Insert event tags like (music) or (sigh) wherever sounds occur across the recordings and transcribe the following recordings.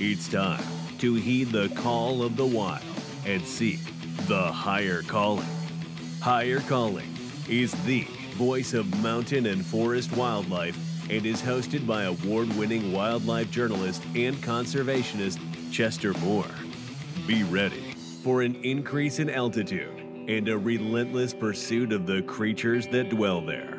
It's time to heed the call of the wild and seek the higher calling. Higher Calling is the voice of mountain and forest wildlife and is hosted by award winning wildlife journalist and conservationist Chester Moore. Be ready for an increase in altitude and a relentless pursuit of the creatures that dwell there.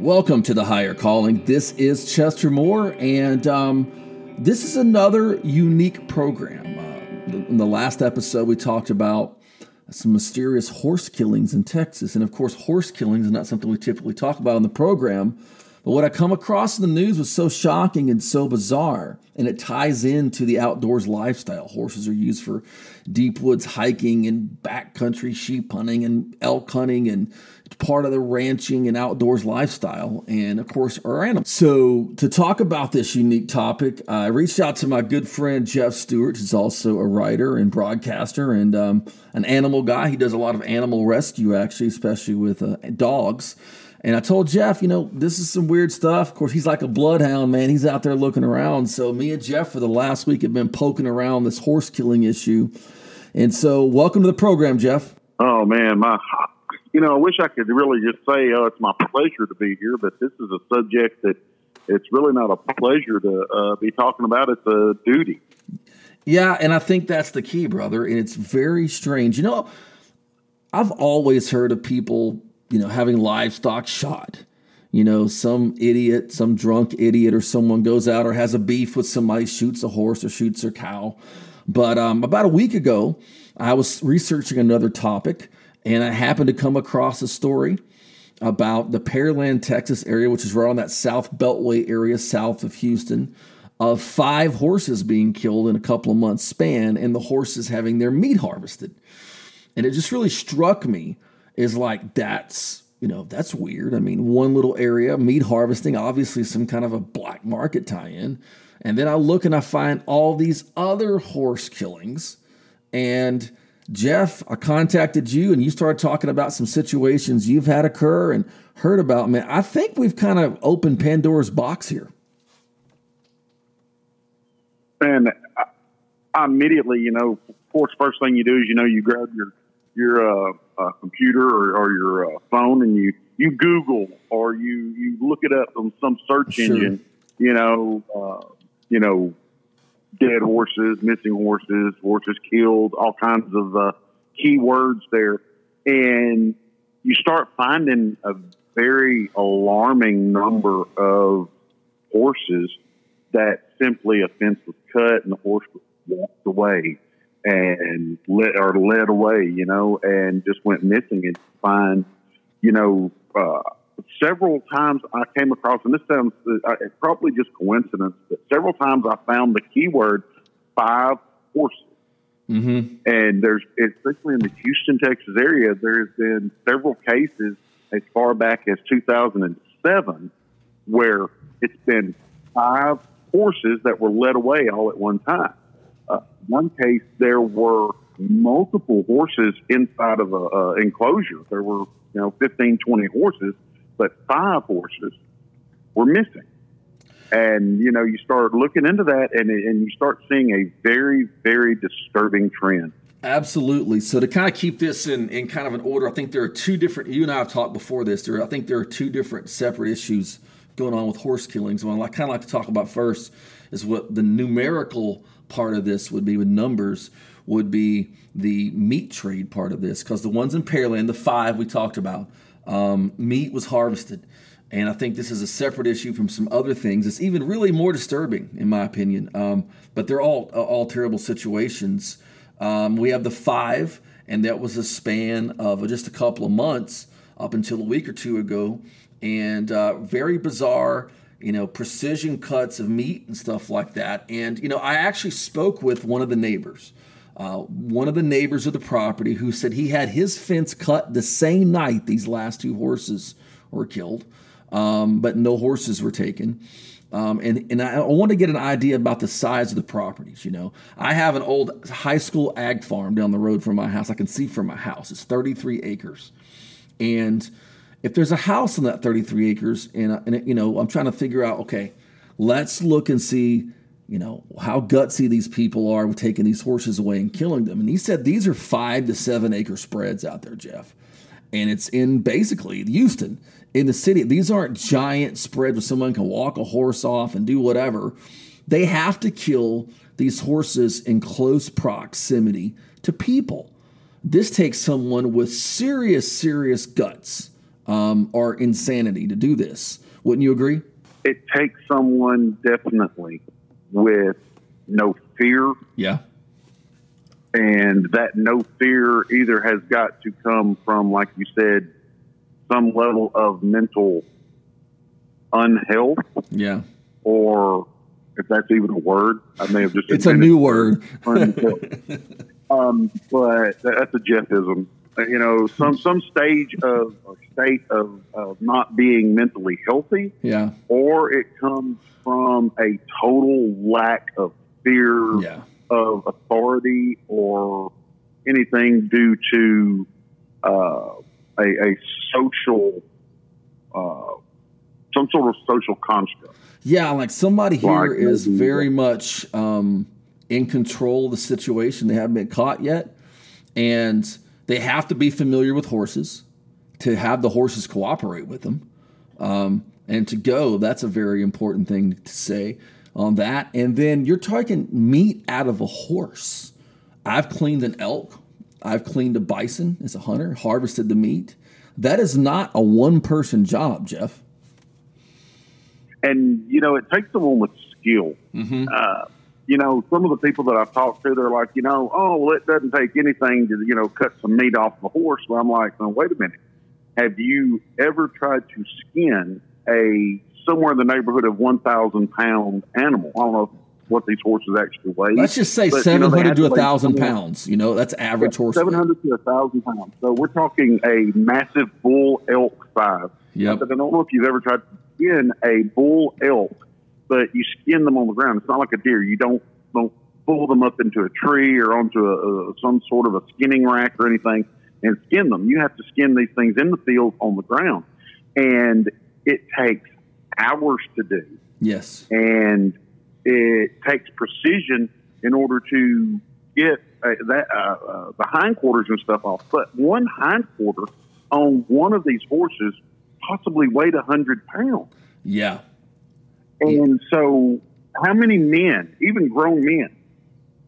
Welcome to the Higher Calling. This is Chester Moore, and um, this is another unique program. Uh, in the last episode, we talked about some mysterious horse killings in Texas. And of course, horse killings is not something we typically talk about on the program. But what I come across in the news was so shocking and so bizarre, and it ties into the outdoors lifestyle. Horses are used for deep woods hiking and backcountry sheep hunting and elk hunting, and part of the ranching and outdoors lifestyle, and of course, our animals. So, to talk about this unique topic, I reached out to my good friend Jeff Stewart, who's also a writer and broadcaster and um, an animal guy. He does a lot of animal rescue, actually, especially with uh, dogs. And I told Jeff, you know, this is some weird stuff. Of course, he's like a bloodhound, man. He's out there looking around. So me and Jeff for the last week have been poking around this horse killing issue. And so, welcome to the program, Jeff. Oh man, my, you know, I wish I could really just say, oh, it's my pleasure to be here, but this is a subject that it's really not a pleasure to uh, be talking about. It's a duty. Yeah, and I think that's the key, brother. And it's very strange. You know, I've always heard of people you know, having livestock shot. You know, some idiot, some drunk idiot, or someone goes out or has a beef with somebody, shoots a horse or shoots a cow. But um, about a week ago, I was researching another topic, and I happened to come across a story about the Pearland, Texas area, which is right on that South Beltway area south of Houston, of five horses being killed in a couple of months span, and the horses having their meat harvested. And it just really struck me is like that's you know that's weird. I mean, one little area meat harvesting, obviously some kind of a black market tie-in, and then I look and I find all these other horse killings, and Jeff, I contacted you and you started talking about some situations you've had occur and heard about. Man, I think we've kind of opened Pandora's box here. And I, I immediately, you know, of course, first thing you do is you know you grab your your uh, uh, computer or, or your uh, phone and you you Google or you you look it up on some search sure. engine, you know, uh, you know, dead horses, missing horses, horses killed, all kinds of uh, keywords there, and you start finding a very alarming number of horses that simply a fence was cut and the horse walked away and let or led away, you know, and just went missing and find, you know, uh, several times I came across, and this sounds uh, it's probably just coincidence, but several times I found the keyword five horses. Mm-hmm. And there's, especially in the Houston, Texas area, there's been several cases as far back as 2007 where it's been five horses that were led away all at one time one case, there were multiple horses inside of a, a enclosure. There were, you know, 15, 20 horses, but five horses were missing. And, you know, you start looking into that and, and you start seeing a very, very disturbing trend. Absolutely. So to kind of keep this in, in kind of an order, I think there are two different, you and I have talked before this, there, I think there are two different separate issues going on with horse killings. What I kind of like to talk about first is what the numerical part of this would be with numbers would be the meat trade part of this because the ones in Pearland, the five we talked about, um, meat was harvested. And I think this is a separate issue from some other things. It's even really more disturbing, in my opinion. Um, but they're all all terrible situations. Um, we have the five, and that was a span of just a couple of months up until a week or two ago, and uh, very bizarre you know, precision cuts of meat and stuff like that. And, you know, I actually spoke with one of the neighbors, uh, one of the neighbors of the property who said he had his fence cut the same night these last two horses were killed, um, but no horses were taken. Um, and and I, I want to get an idea about the size of the properties. You know, I have an old high school ag farm down the road from my house. I can see from my house. It's 33 acres, and if there's a house on that 33 acres, and, and it, you know, I'm trying to figure out, okay, let's look and see you know, how gutsy these people are with taking these horses away and killing them. And he said these are five to seven acre spreads out there, Jeff. And it's in basically Houston, in the city. These aren't giant spreads where someone can walk a horse off and do whatever. They have to kill these horses in close proximity to people. This takes someone with serious, serious guts um, or insanity to do this. Wouldn't you agree? It takes someone definitely with no fear. Yeah. And that no fear either has got to come from, like you said, some level of mental unhealth. Yeah. Or if that's even a word, I may have just. It's a new word. (laughs) um, but that's a Jeffism. You know, some some stage of or state of, of not being mentally healthy. Yeah. Or it comes from a total lack of fear yeah. of authority or anything due to uh, a, a, social, uh, some sort of social construct. Yeah, like somebody here like is very much um, in control of the situation. They haven't been caught yet, and they have to be familiar with horses to have the horses cooperate with them. Um, and to go, that's a very important thing to say on that. And then you're talking meat out of a horse. I've cleaned an elk, I've cleaned a bison as a hunter, harvested the meat. That is not a one person job, Jeff. And, you know, it takes someone with skill. Mm-hmm. Uh, you know, some of the people that I've talked to, they're like, you know, oh, well, it doesn't take anything to, you know, cut some meat off a horse. Well, I'm like, no, wait a minute. Have you ever tried to skin a somewhere in the neighborhood of 1,000 pound animal. I don't know what these horses actually weigh. Let's just say but, 700 you know, to 1,000 pounds. You know, that's average yeah, horse. 700 to 1,000 pounds. So we're talking a massive bull elk size. Yeah. But I don't know if you've ever tried to skin a bull elk, but you skin them on the ground. It's not like a deer. You don't, don't pull them up into a tree or onto a, a, some sort of a skinning rack or anything and skin them. You have to skin these things in the field on the ground. And it takes hours to do. Yes. And it takes precision in order to get uh, that uh, uh, the hindquarters and stuff off. But one hindquarter on one of these horses possibly weighed a hundred pounds. Yeah. And yeah. so, how many men, even grown men,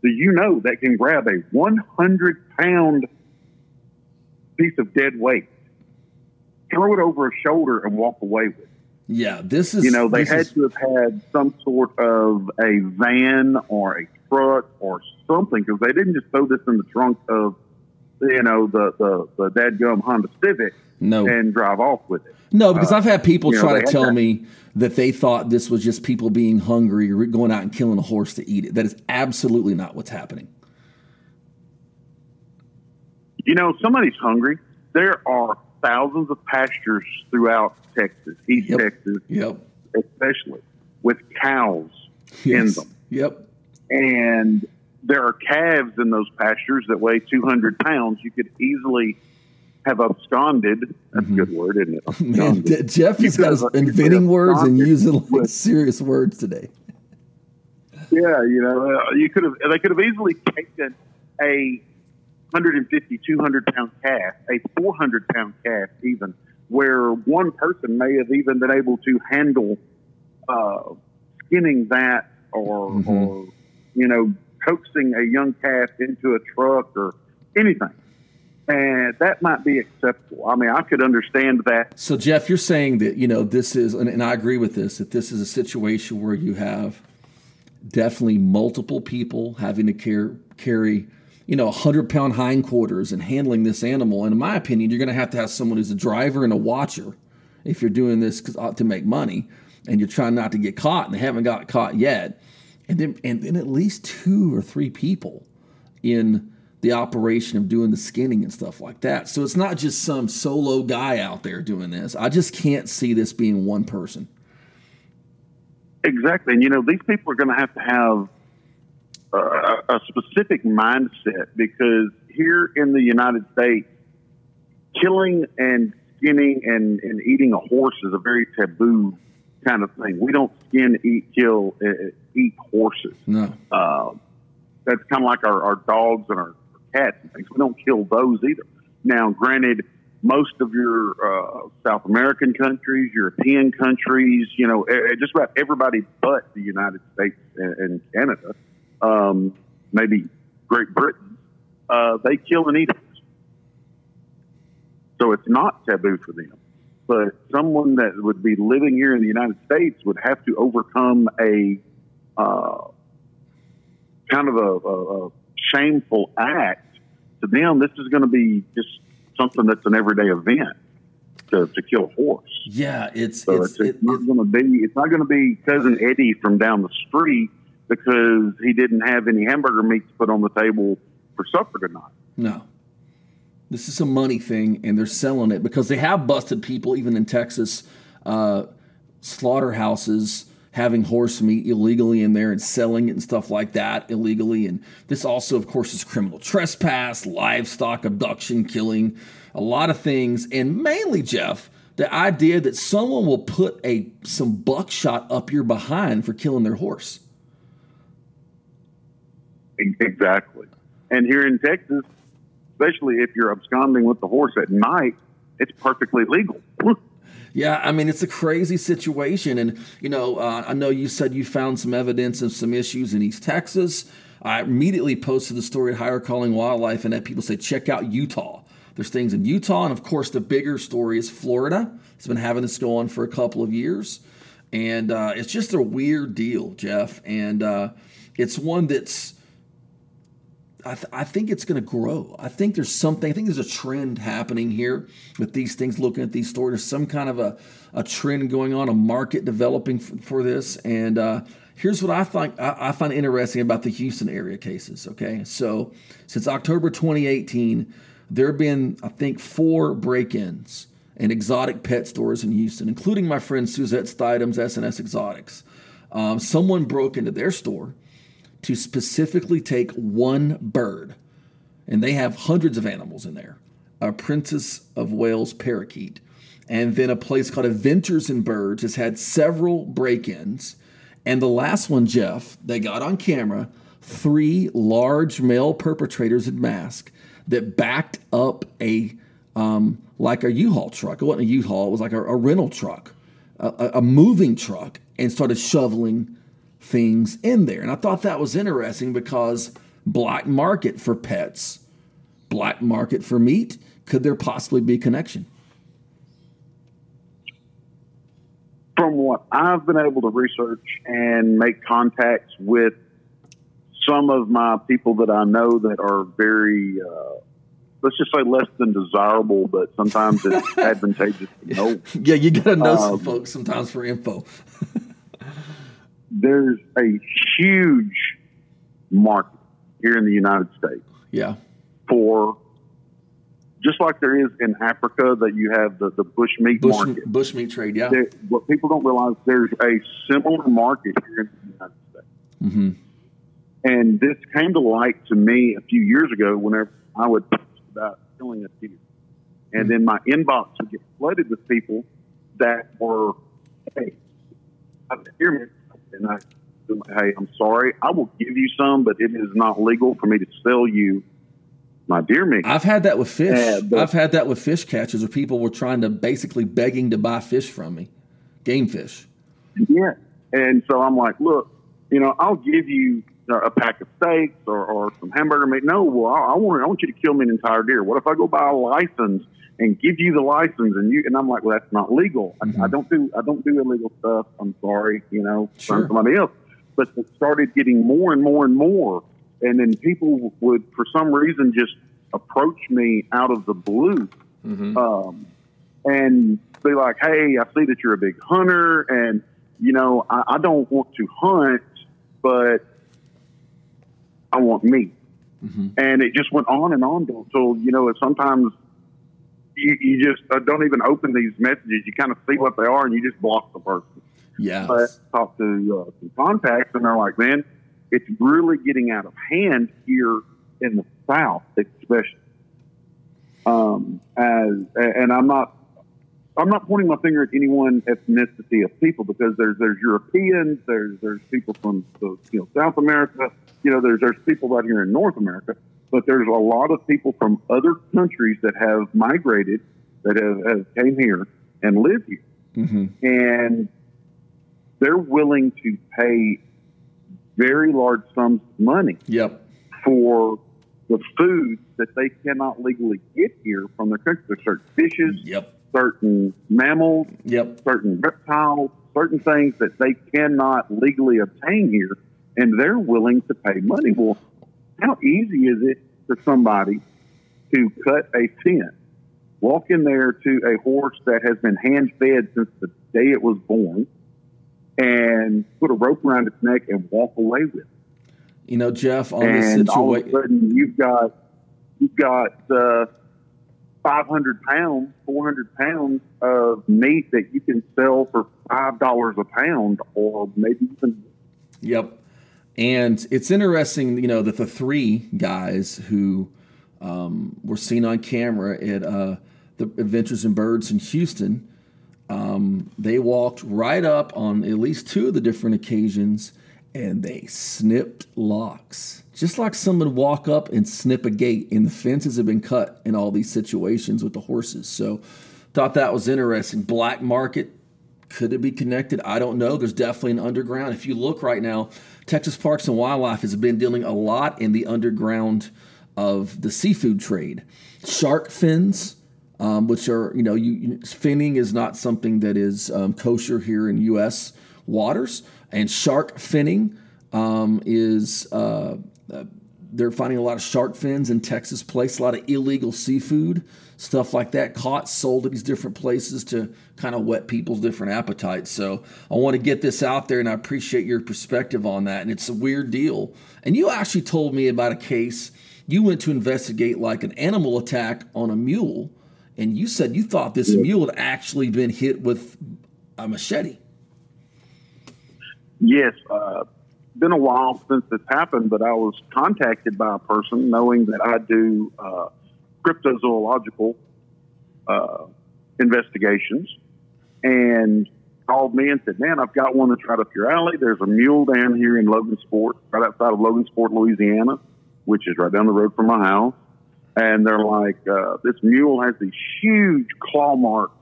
do you know that can grab a 100 pound piece of dead weight throw it over a shoulder and walk away with it. Yeah, this is. You know, they had is, to have had some sort of a van or a truck or something because they didn't just throw this in the trunk of, you know, the the the dadgum Honda Civic no. and drive off with it. No, because uh, I've had people try know, to tell that. me that they thought this was just people being hungry or going out and killing a horse to eat it. That is absolutely not what's happening. You know, somebody's hungry. There are thousands of pastures throughout Texas, East yep. Texas, yep. especially with cows yes. in them. Yep. And there are calves in those pastures that weigh 200 pounds. You could easily have absconded. That's mm-hmm. a good word, isn't it? (laughs) Man, D- Jeff has got inventing words and using like with, serious words today. Yeah, you know, uh, you could have. They could have easily taken a 150, 200 pound calf, a 400 pound calf, even, where one person may have even been able to handle uh, skinning that or, mm-hmm. or, you know, coaxing a young calf into a truck or anything. And that might be acceptable. I mean, I could understand that. So, Jeff, you're saying that, you know, this is, and, and I agree with this, that this is a situation where you have definitely multiple people having to care, carry you know, 100 pound hindquarters and handling this animal. And in my opinion, you're going to have to have someone who's a driver and a watcher if you're doing this uh, to make money and you're trying not to get caught and they haven't got caught yet. And then, and then at least two or three people in the operation of doing the skinning and stuff like that. So it's not just some solo guy out there doing this. I just can't see this being one person. Exactly. And, you know, these people are going to have to have a, a specific mindset because here in the United States, killing and skinning and, and eating a horse is a very taboo kind of thing. We don't skin, eat, kill uh, eat horses. No. Uh, that's kind of like our, our dogs and our cats and things. We don't kill those either. Now, granted, most of your uh, South American countries, European countries, you know, just about everybody but the United States and, Canada, um, maybe Great Britain, uh, they kill and eat horses. So it's not taboo for them. But someone that would be living here in the United States would have to overcome a uh, kind of a, a, a shameful act. To them, this is going to be just something that's an everyday event to, to kill a horse. Yeah, it's so it's, it's, it's not going to be it's not going to be cousin Eddie from down the street because he didn't have any hamburger meat to put on the table for supper tonight. No. This is a money thing, and they're selling it because they have busted people, even in Texas, uh, slaughterhouses having horse meat illegally in there and selling it and stuff like that illegally. And this also, of course, is criminal trespass, livestock abduction, killing, a lot of things. And mainly, Jeff, the idea that someone will put a some buckshot up your behind for killing their horse. Exactly. And here in Texas, especially if you're absconding with the horse at night, it's perfectly legal. Yeah, I mean, it's a crazy situation. And, you know, uh, I know you said you found some evidence of some issues in East Texas. I immediately posted the story at Higher Calling Wildlife and had people say, check out Utah. There's things in Utah. And of course, the bigger story is Florida. It's been having this go on for a couple of years. And uh, it's just a weird deal, Jeff. And uh, it's one that's I, th- I think it's going to grow. I think there's something, I think there's a trend happening here with these things, looking at these stories. There's some kind of a, a trend going on, a market developing for, for this. And uh, here's what I find, I, I find interesting about the Houston area cases. Okay. So since October 2018, there have been, I think, four break ins in exotic pet stores in Houston, including my friend Suzette Stidham's S&S Exotics. Um, someone broke into their store to specifically take one bird, and they have hundreds of animals in there a Princess of Wales parakeet. And then a place called Adventures in Birds has had several break ins. And the last one, Jeff, they got on camera three large male perpetrators in mask that backed up a um, like a U-Haul truck. It wasn't a U-Haul; it was like a, a rental truck, a, a, moving truck, and started shoveling things in there. And I thought that was interesting because black market for pets, black market for meat, could there possibly be a connection? From what I've been able to research and make contacts with some of my people that I know that are very, uh, let's just say less than desirable, but sometimes it's (laughs) advantageous to know. Yeah, you got to know um, some folks sometimes for info. (laughs) there's a huge market here in the United States. Yeah. For just like there is in Africa that you have the, the bush meat bush, market. Bush meat trade, yeah. There, what people don't realize there's a similar market here in the United States. Mm-hmm. And this came to light to me a few years ago whenever I would post about killing a deer. And mm-hmm. then my inbox would get flooded with people that were, hey, I hear me and I, hey, I'm sorry, I will give you some, but it is not legal for me to sell you my deer meat. I've had that with fish. Yeah, I've had that with fish catchers where people were trying to basically begging to buy fish from me, game fish. Yeah, and so I'm like, look, you know, I'll give you uh, a pack of steaks or, or some hamburger meat. No, well, I, I want I want you to kill me an entire deer. What if I go buy a license and give you the license and you and I'm like, well, that's not legal. Mm-hmm. I, I, don't do I don't do illegal stuff. I'm sorry, you know, sure. somebody else. But it started getting more and more and more, and then people would, for some reason, just approach me out of the blue, mm-hmm. um, and be like, "Hey, I see that you're a big hunter, and you know, I, I don't want to hunt, but I want meat." Mm-hmm. And it just went on and on until you know, sometimes you, you just uh, don't even open these messages. You kind of see what they are, and you just block the person. Yeah. But talk to uh, some contacts, and they're like, "Man, it's really getting out of hand here in the South, especially." Um, as and I'm not I'm not pointing my finger at anyone ethnicity of people because there's there's Europeans, there's there's people from the, you know South America, you know there's there's people out here in North America, but there's a lot of people from other countries that have migrated, that have, have came here and live here, Mm-hmm. and they're willing to pay very large sums of money Yep. for the food that they cannot legally get here from their country. There's certain fishes, Yep. certain mammals, Yep. certain reptiles, certain things that they cannot legally obtain here, and they're willing to pay money. Well, how easy is it for somebody to cut a fence, walk in there to a horse that has been hand fed since the day it was born, and put a rope around its neck and walk away with it? You know, Jeff, on this and all of a situation, sudden you've got you've got uh, 500 pounds, 400 pounds of meat that you can sell for five dollars a pound, or maybe even Yep. And it's interesting, you know, that the three guys who um, were seen on camera at uh, the Adventures in Birds in Houston, um, they walked right up on at least two of the different occasions and they snipped locks. Just like someone walk up and snip a gate, and the fences have been cut in all these situations with the horses. So, thought that was interesting. Black market, could it be connected? I don't know. There's definitely an underground. If you look right now, Texas Parks and Wildlife has been dealing a lot in the underground of the seafood trade. Shark fins, um, which are, you know, you, you- finning is not something that is um, kosher here in U.S. waters. And shark finning um, is, uh, uh, they're finding a lot of shark fins in Texas place, a lot of illegal seafood, stuff like that, caught, sold at these different places to kind of whet people's different appetites. So I want to get this out there, and I appreciate your perspective on that. And it's a weird deal. And you actually told me about a case you went to investigate like an animal attack on a mule, and you said you thought this mule had actually been hit with a machete. yes. Uh, been a while since this happened, but I was contacted by a person knowing that I do uh, cryptozoological uh, investigations, and called me and said, "Man, I've got one that's right up your alley. There's a mule down here in Logansport, right outside of Logansport, Louisiana, which is right down the road from my house." And they're like, uh, "This mule has these huge claw marks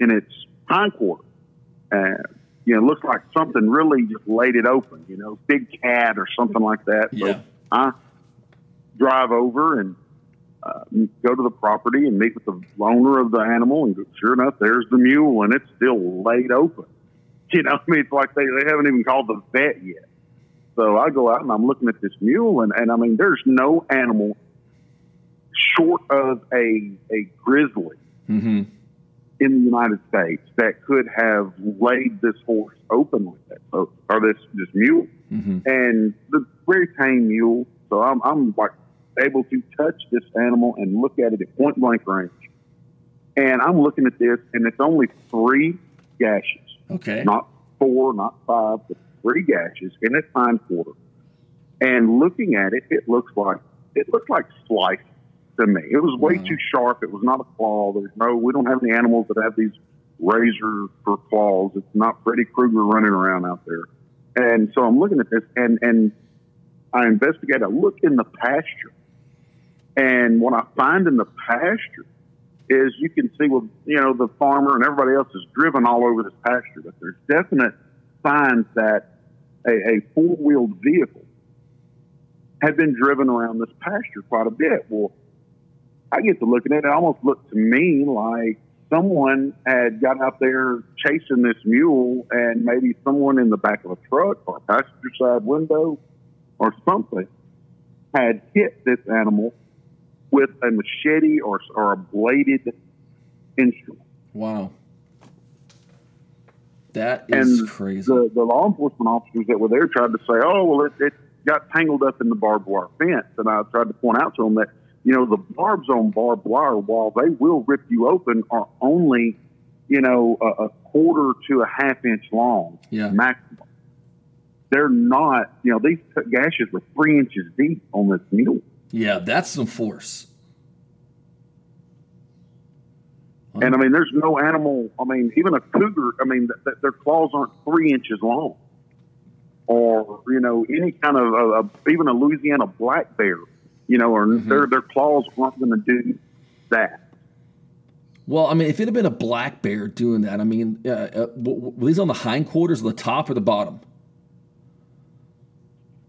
in its hind quarter, and you know, it looks like something really just laid it open. You know, big cat or something like that." So I drive over and uh, go to the property and meet with the owner of the animal, and sure enough, there's the mule, and it's still laid open. (laughs) You know, I mean, it's like they, they haven't even called the vet yet. So I go out and I'm looking at this mule, and, and I mean, there's no animal short of a a grizzly Mm-hmm. in the United States that could have laid this horse open like that, so, or this this mule, Mm-hmm. and the very tame mule. So I'm I'm like able to touch this animal and look at it at point blank range, and I'm looking at this, and it's only three gashes, Okay. not four, not five, but three gashes in its hind quarter. And looking at it, it looks like it looked like sliced to me. It was way Wow. too sharp. It was not a claw. There's no. We don't have any animals that have these razor for claws. It's not Freddy Krueger running around out there. And so I'm looking at this, and and I investigate. I look in the pasture, and what I find in the pasture is you can see, well, you know, the farmer and everybody else is driven all over this pasture, but there's definite signs that a, a four wheeled vehicle had been driven around this pasture quite a bit. Well, I get to looking at it, it almost looked to me like someone had got out there chasing this mule, and maybe someone in the back of a truck or a passenger side window or something had hit this animal with a machete or, or a bladed instrument. Wow. That is and crazy. The, the law enforcement officers that were there tried to say, oh, well, it, it got tangled up in the barbed wire fence. And I tried to point out to them that, you know, the barbs on barbed wire, while they will rip you open, are only, you know, a, a quarter to a half inch long yeah. maximum. They're not, you know, these gashes were three inches deep on this mule. Yeah, that's some force. And I mean, there's no animal. I mean, even a cougar. I mean, th- th- their claws aren't three inches long, or you know, any kind of uh, uh, even a Louisiana black bear. You know, or their their claws aren't going to do that. Well, I mean, if it had been a black bear doing that, I mean, uh, uh, were these on the hindquarters, or the top, or the bottom?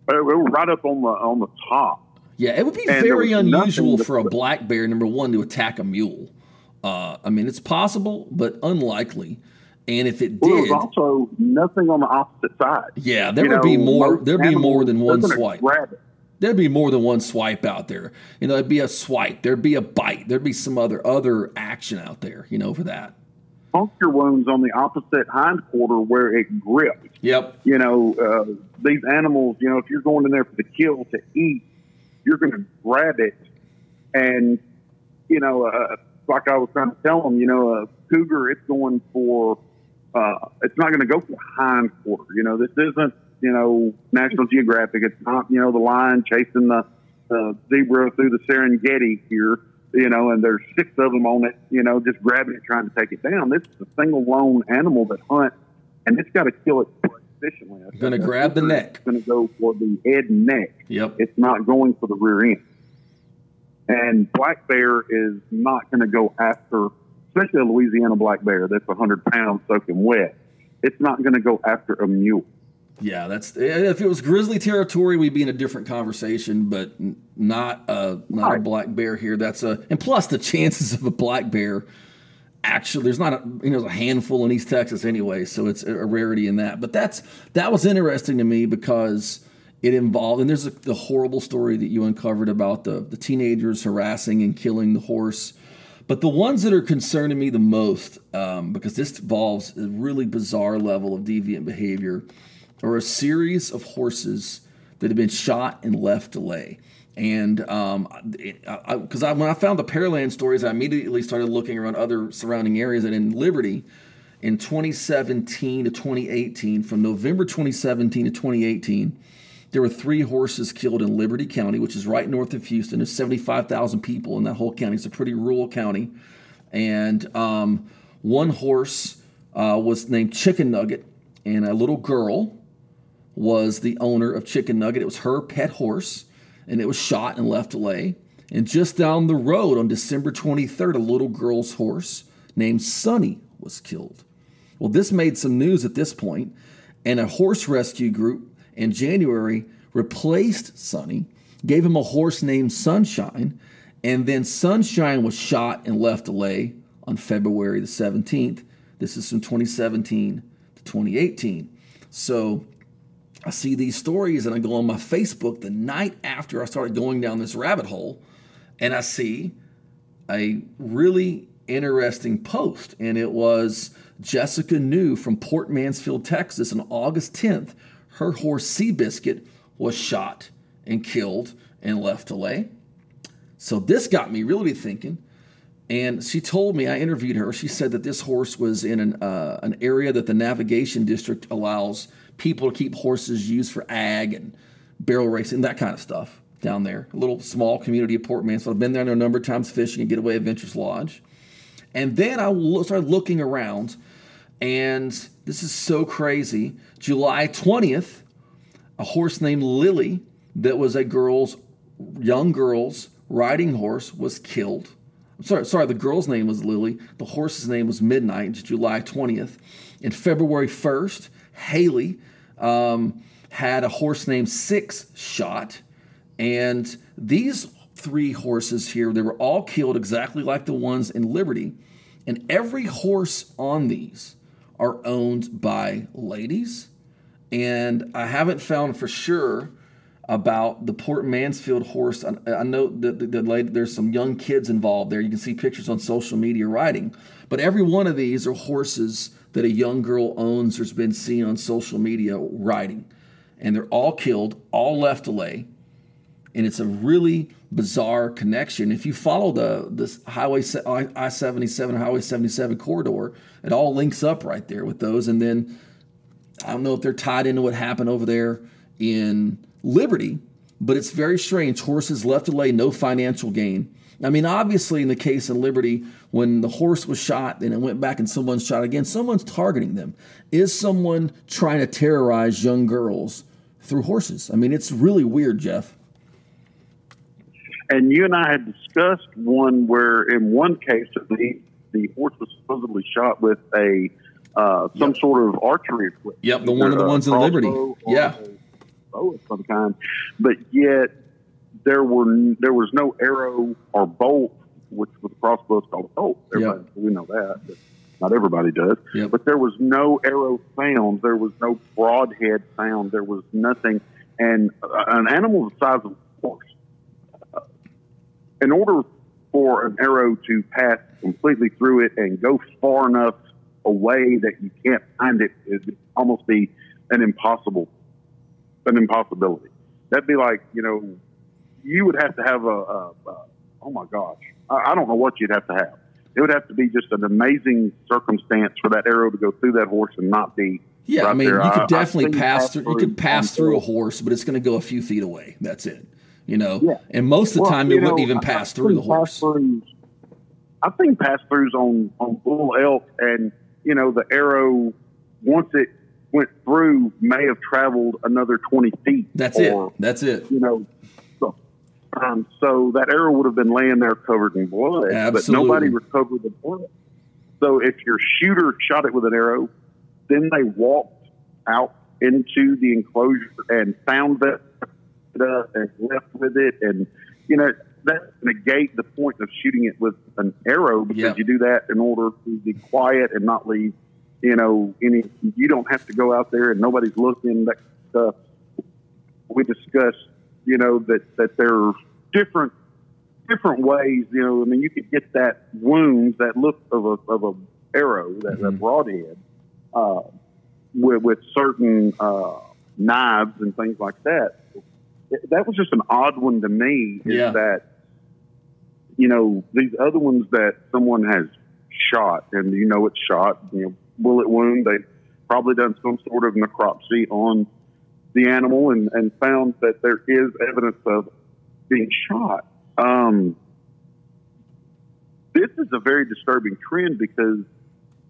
It was right up on the on the top. Yeah, it would be And very unusual for a black bear, number one, to attack a mule. Uh, I mean, it's possible, but unlikely. And if it Well, there did, was also nothing on the opposite side. yeah, there You would be more. There'd be more than one swipe. There'd be more than one swipe out there. You know, it'd be a swipe. There'd be a bite. There'd be some other other action out there. You know, for that. Puncture wounds on the opposite hindquarter where it grips. Yep. you know, uh, these animals, you know, if you're going in there for the kill to eat, you're going to grab it. And, you know, uh, like I was trying to tell them, you know, a cougar, it's going for, uh, it's not going to go for the hind quarter. You know, this isn't, you know, National Geographic. It's not, you know, the lion chasing the, the zebra through the Serengeti here, you know, and there's six of them on it, you know, just grabbing it, trying to take it down. This is a single lone animal that hunts, and it's got to kill it efficiently. I Gonna grab the neck. is Going to go for the head and neck. Yep. It's not going for the rear end. And black bear is not going to go after, especially a Louisiana black bear that's 100 pounds soaking wet. It's not going to go after a mule. Yeah, that's eh, if it was grizzly territory, we'd be in a different conversation, but not a not a black bear here. That's a and plus the (laughs) chances of a black bear actually there's not a you know a handful in East Texas anyway, so it's a rarity in that. But that's that was interesting to me because it involved and there's a, the horrible story that you uncovered about the the teenagers harassing and killing the horse. But the ones that are concerning me the most, um, because this involves a really bizarre level of deviant behavior, are a series of horses that have been shot and left to lay. And um, because I, when I found the Pearland stories, I immediately started looking around other surrounding areas. And in Liberty, in 2017 to 2018, from November 2017 to 2018, there were three horses killed in Liberty County, which is right north of Houston. There's 75,000 people in that whole county. It's a pretty rural county. And um, one horse uh, was named Chicken Nugget, and a little girl was the owner of Chicken Nugget. It was her pet horse, and it was shot and left to lay. And just down the road on December 23rd, a little girl's horse named Sunny was killed. Well, this made some news at this point, and a horse rescue group in January replaced Sunny, gave him a horse named Sunshine, and then Sunshine was shot and left to lay on February the 17th. This is from 2017 to 2018. So I see these stories and I go on my Facebook the night after I started going down this rabbit hole, and I see a really interesting post, and it was Jessica New from Port Mansfield, Texas, on August 10th. Her horse Seabiscuit was shot and killed and left to lay. So this got me really thinking. And she told me, I interviewed her. She said that this horse was in an, uh, an area that the navigation district allows people to keep horses used for ag and barrel racing, that kind of stuff down there. A little small community of Port Mansfield. I've been there a number of times fishing at Getaway Adventures Lodge. And then I started looking around, and this is so crazy. July 20th, a horse named Lily, that was a girl's, young girl's riding horse, was killed. I'm sorry, sorry, the girl's name was Lily. The horse's name was Midnight, July 20th. And February 1st, Haley um, had a horse named Six shot. And these three horses here, they were all killed exactly like the ones in Liberty. And every horse on these are owned by ladies. And I haven't found for sure about the Port Mansfield horse. I, I know that the, the lady, there's some young kids involved there. You can see pictures on social media riding. But every one of these are horses that a young girl owns or's been seen on social media riding. And they're all killed, all left to lay and it's a really bizarre connection. If you follow the this highway I seventy seven highway seventy seven corridor, it all links up right there with those. And then I don't know if they're tied into what happened over there in Liberty, but it's very strange. Horses left to lay, no financial gain. I mean, obviously, in the case of Liberty, when the horse was shot and it went back and someone shot again, someone's targeting them. Is someone trying to terrorize young girls through horses? I mean, it's really weird, Jeff. And you and I had discussed one where, in one case, the the horse was supposedly shot with a uh, some Yep. sort of archery equipment. Yep, the one of the ones in Liberty. Yeah. bow of some kind. But yet there were there was no arrow or bolt, which with a crossbow is called a bolt. Everybody, We know that, but not everybody does. Yep. But there was no arrow found. There was no broadhead found. There was nothing. And uh, an animal the size of a horse, uh, in order for an arrow to pass completely through it and go far enough away that you can't find it, it'd almost be an impossible, an impossibility. That'd be like, you know, you would have to have a, a, a oh my gosh, I, I don't know what you'd have to have. It would have to be just an amazing circumstance for that arrow to go through that horse and not be. Yeah, right I mean, there. you could I've definitely pass through. You could pass through a horse, but it's going to go a few feet away. That's it. You know, Yeah. and most of the Well, time it wouldn't even I- pass I've through the horse. I've seen pass throughs on on bull elk, and you know the arrow once it went through may have traveled another twenty feet. That's or, it. That's it. You know, um, so that arrow would have been laying there covered in blood, Absolutely. but nobody recovered the blood. So if your shooter shot it with an arrow, then they walked out into the enclosure and found that and left with it, and you know that negate the point of shooting it with an arrow because Yeah. you do that in order to be quiet and not leave. You know, any you don't have to go out there and nobody's looking. That stuff we discussed. You know that that there are different different ways. You know, I mean, you could get that wound, that look of a of a arrow, that, that Mhm. broadhead, uh, with with certain uh, knives and things like that. That was just an odd one to me. Is Yeah. that you know these other ones that someone has shot and you know it's shot, you know, bullet wound. They probably done some sort of necropsy on the animal and, and found that there is evidence of being shot. Um, this is a very disturbing trend because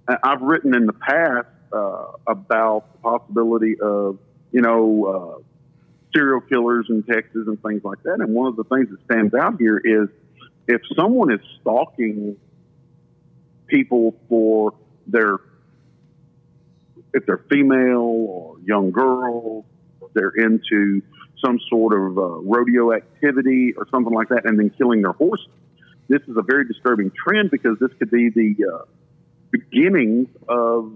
I've written in the past uh, about the possibility of, you know, uh, serial killers in Texas and things like that. And one of the things that stands out here is if someone is stalking people for their, if they're female or young girls, they're into some sort of uh, rodeo activity or something like that, and then killing their horses. This is a very disturbing trend because this could be the uh, beginnings of,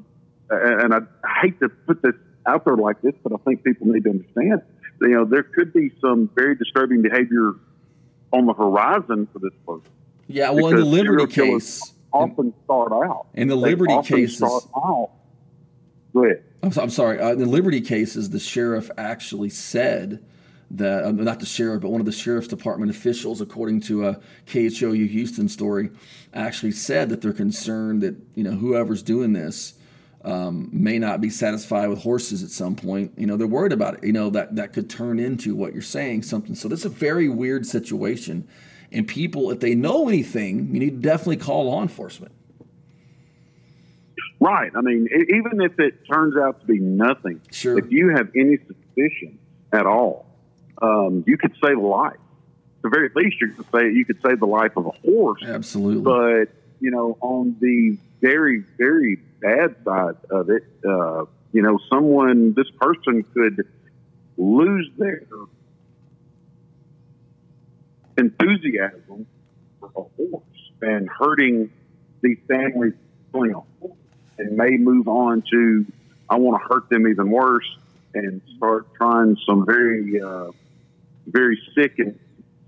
and I hate to put this out there like this, but I think people need to understand. You know, there could be some very disturbing behavior on the horizon for this person. Yeah, well, in the Liberty case, Often start out. in the Liberty cases, start out. Go ahead. I'm, so- I'm sorry. Uh, in the Liberty cases, the sheriff actually said that uh, not the sheriff, but one of the sheriff's department officials, according to a KHOU Houston story, actually said that they're concerned that you know whoever's doing this um, may not be satisfied with horses at some point. You know, they're worried about it. You know that that could turn into what you're saying, something. So this is a very weird situation, and people, if they know anything, you need to definitely call law enforcement. Right. I mean, even if it turns out to be nothing, Sure. if you have any suspicion at all, um, you could save a life. At the very least, you could say you could save the life of a horse. Absolutely. But you know, on the very, very bad side of it, uh, you know, someone, this person could lose their enthusiasm for a horse and hurting the families killing a horse and may move on to, I want to hurt them even worse and start trying some very, uh, very sick and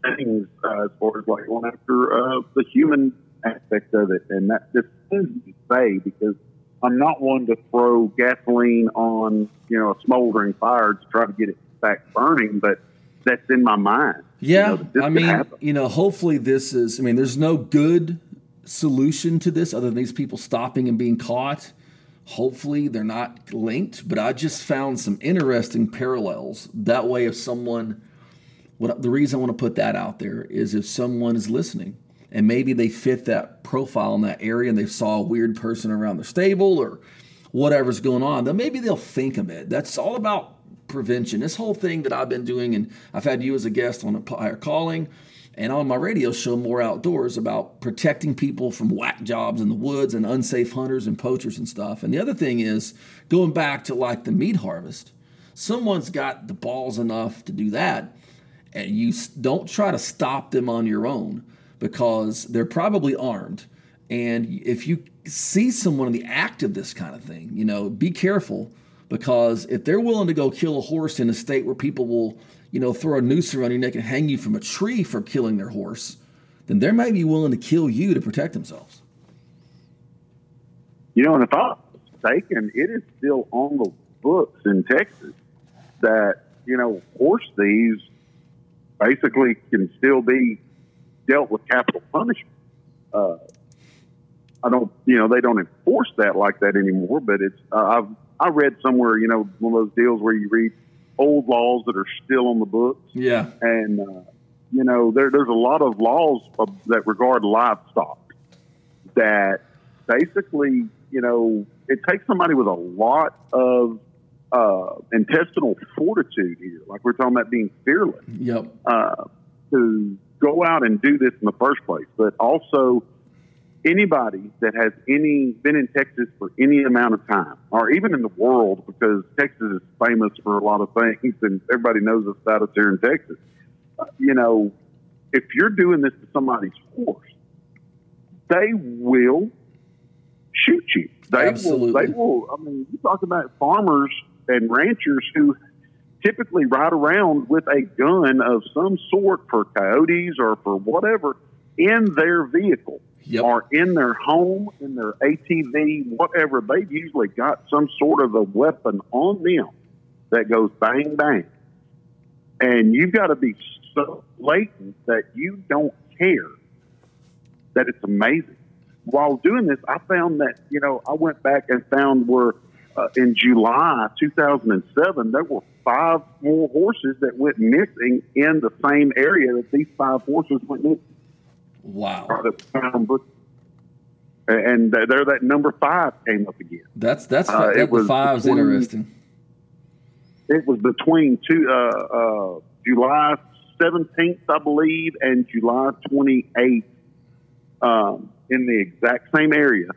things uh, as far as like going after uh, the human aspect of it. And that just things to say because I'm not one to throw gasoline on, you know, a smoldering fire to try to get it back burning, but that's in my mind. Yeah, You know, I mean, you know, hopefully this is. I mean, there's no good solution to this other than these people stopping and being caught. Hopefully they're not linked, but I just found some interesting parallels. That way, if someone what the reason I want to put that out there is if someone is listening and maybe they fit that profile in that area and they saw a weird person around the stable or whatever's going on, then maybe they'll think of it. That's all about prevention. This whole thing that I've been doing, and I've had you as a guest on a higher calling and on my radio show Moore Outdoors about protecting people from whack jobs in the woods and unsafe hunters and poachers and stuff. And the other thing is going back to like the meat harvest someone's got the balls enough to do that and you don't try to stop them on your own because they're probably armed. And if you see someone in the act of this kind of thing you know be careful because if they're willing to go kill a horse in a state where people will you know, throw a noose around your neck and hang you from a tree for killing their horse, then they may be willing to kill you to protect themselves. You know, and if I'm mistaken, it is still on the books in Texas that, you know, horse thieves basically can still be dealt with capital punishment. Uh, I don't, you know, they don't enforce that like that anymore. But it's, uh, I've, I read somewhere, you know, one of those deals where you read old laws that are still on the books. Yeah. And, uh, you know, there, there's a lot of laws of, that regard livestock that basically, you know, it takes somebody with a lot of uh, intestinal fortitude here, like we're talking about being fearless. Yep. Uh, to go out and do this in the first place, but also anybody that has any been in Texas for any amount of time, or even in the world, because Texas is famous for a lot of things, and everybody knows us about us here in Texas. Uh, you know, if you're doing this to somebody's horse, they will shoot you. They Absolutely. will. They will. I mean, you talk about farmers and ranchers who typically ride around with a gun of some sort for coyotes or for whatever in their vehicle yep. or in their home, in their ATV, whatever, they've usually got some sort of a weapon on them that goes bang, bang. And you've got to be so blatant that you don't care that it's amazing. While doing this, I found that, you know, I went back and found where uh, in July 2007, there were five more horses that went missing in the same area that these five horses went missing. Wow. And there, that number five came up again. That's that's uh, that, the five's between, interesting. It was between two uh, uh, July seventeenth, I believe, and July twenty eighth, um, in the exact same area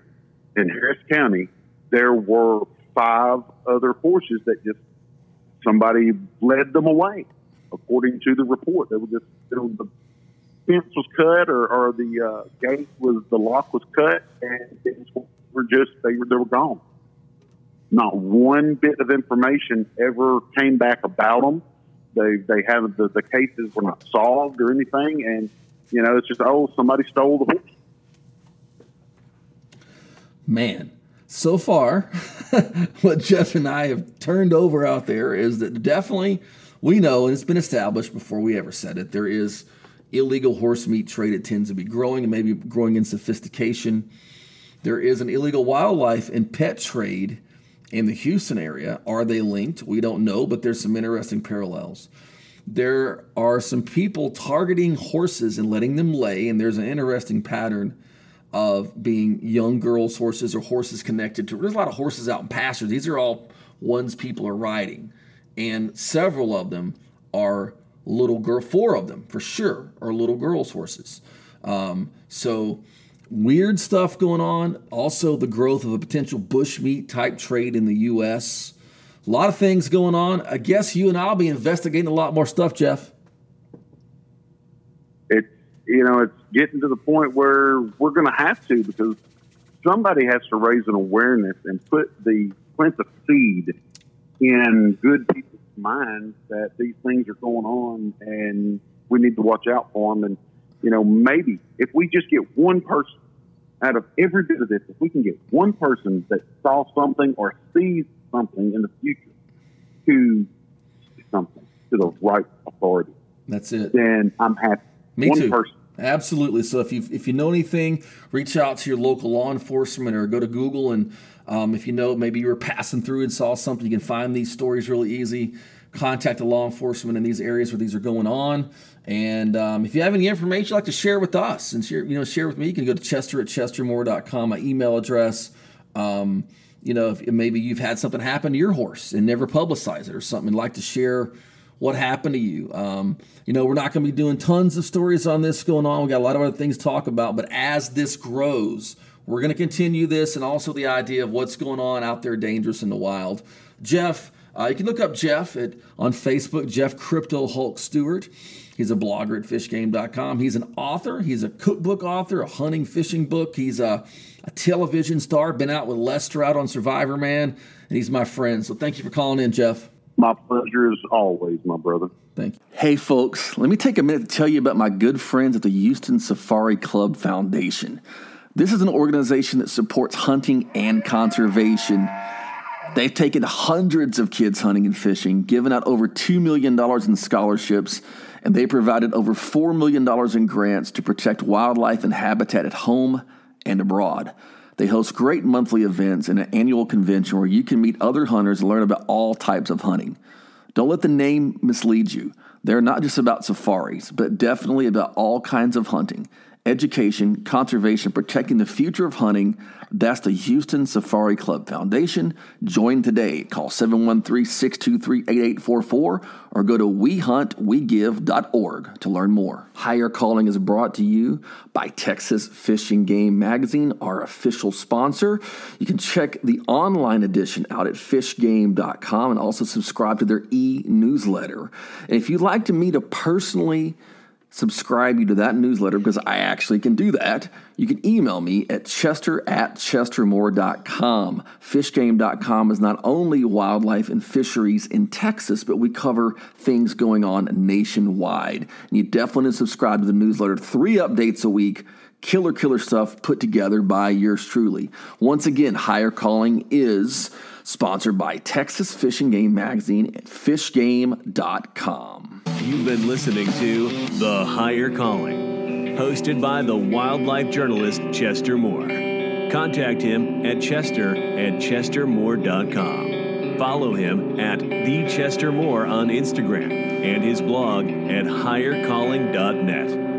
in Harris County. There were five other horses that just somebody led them away, according to the report. They were just you know, the fence was cut or, or the uh, gate was the lock was cut and things were just they were they were gone. Not one bit of information ever came back about them. They they haven't the, the cases were not solved or anything, and you know it's just oh somebody stole the horse. Man, so far, (laughs) what Jeff and I have turned over out there is that definitely we know, and it's been established before we ever said it, there is illegal horse meat trade. It tends to be growing and maybe growing in sophistication. There is an illegal wildlife and pet trade in the Houston area. Are they linked? We don't know, but there's some interesting parallels. There are some people targeting horses and letting them lay, and there's an interesting pattern of being young girls' horses or horses connected to. There's a lot of horses out in pastures. These are all ones people are riding, and several of them are little girl, four of them for sure are little girls' horses. Um, so weird stuff going on. Also, the growth of a potential bushmeat type trade in the U.S. A lot of things going on. I guess you and I'll be investigating a lot more stuff, Jeff. It's you know it's getting to the point where we're going to have to because somebody has to raise an awareness and put the plant the seed in good people mind that these things are going on and we need to watch out for them. And, you know, maybe if we just get one person out of every bit of this, if we can get one person that saw something or sees something in the future to something to the right authority, that's it. Then I'm happy. Me one too. person. Absolutely. So if you if you know anything, reach out to your local law enforcement or go to Google and um, if you know maybe you were passing through and saw something, you can find these stories really easy. contact the law enforcement in these areas where these are going on. And um, if you have any information you'd like to share with us and share, you know, share with me, you can go to chester at chestermoore.com, my email address. Um, you know, if maybe you've had something happen to your horse and never publicize it or something, and like to share what happened to you. Um, you know, we're not going to be doing tons of stories on this going on. We got a lot of other things to talk about, but as this grows, we're going to continue this and also the idea of what's going on out there dangerous in the wild. Jeff, uh, you can look up Jeff at, on Facebook, Jeff Crypto Hulk Stewart. He's a blogger at fishgame.com. He's an author. He's a cookbook author, a hunting fishing book. He's a, a television star, been out with Les Stroud out on Survivor Man, and he's my friend. So thank you for calling in, Jeff. My pleasure is always, my brother. Thank you. Hey, folks, let me take a minute to tell you about my good friends at the Houston Safari Club Foundation. This is an organization that supports hunting and conservation. They've taken hundreds of kids hunting and fishing, given out over $2 million in scholarships, and they provided over $4 million in grants to protect wildlife and habitat at home and abroad. They host great monthly events and an annual convention where you can meet other hunters and learn about all types of hunting. Don't let the name mislead you. They're not just about safaris, but definitely about all kinds of hunting education, conservation, protecting the future of hunting. That's the Houston Safari Club Foundation. Join today. Call 713 623 8844 or go to wehuntwegive.org to learn more. Higher Calling is brought to you by Texas Fish & Game Magazine, our official sponsor. You can check the online edition out at fishgame.com and also subscribe to their e newsletter. And if you'd like to meet a personally subscribe you to that newsletter because I actually can do that, you can email me at chester at chestermoore.com. Fishgame.com is not only wildlife and fisheries in Texas, but we cover things going on nationwide. And you definitely subscribe to the newsletter. Three updates a week. Killer, killer stuff put together by yours truly. Once again, Higher Calling is sponsored by Texas Fish & Game Magazine at fishgame.com. You've been listening to The Higher Calling, hosted by the wildlife journalist Chester Moore. Contact him at chester at chestermoore.com. Follow him at The Chester Moore on Instagram and his blog at highercalling.net.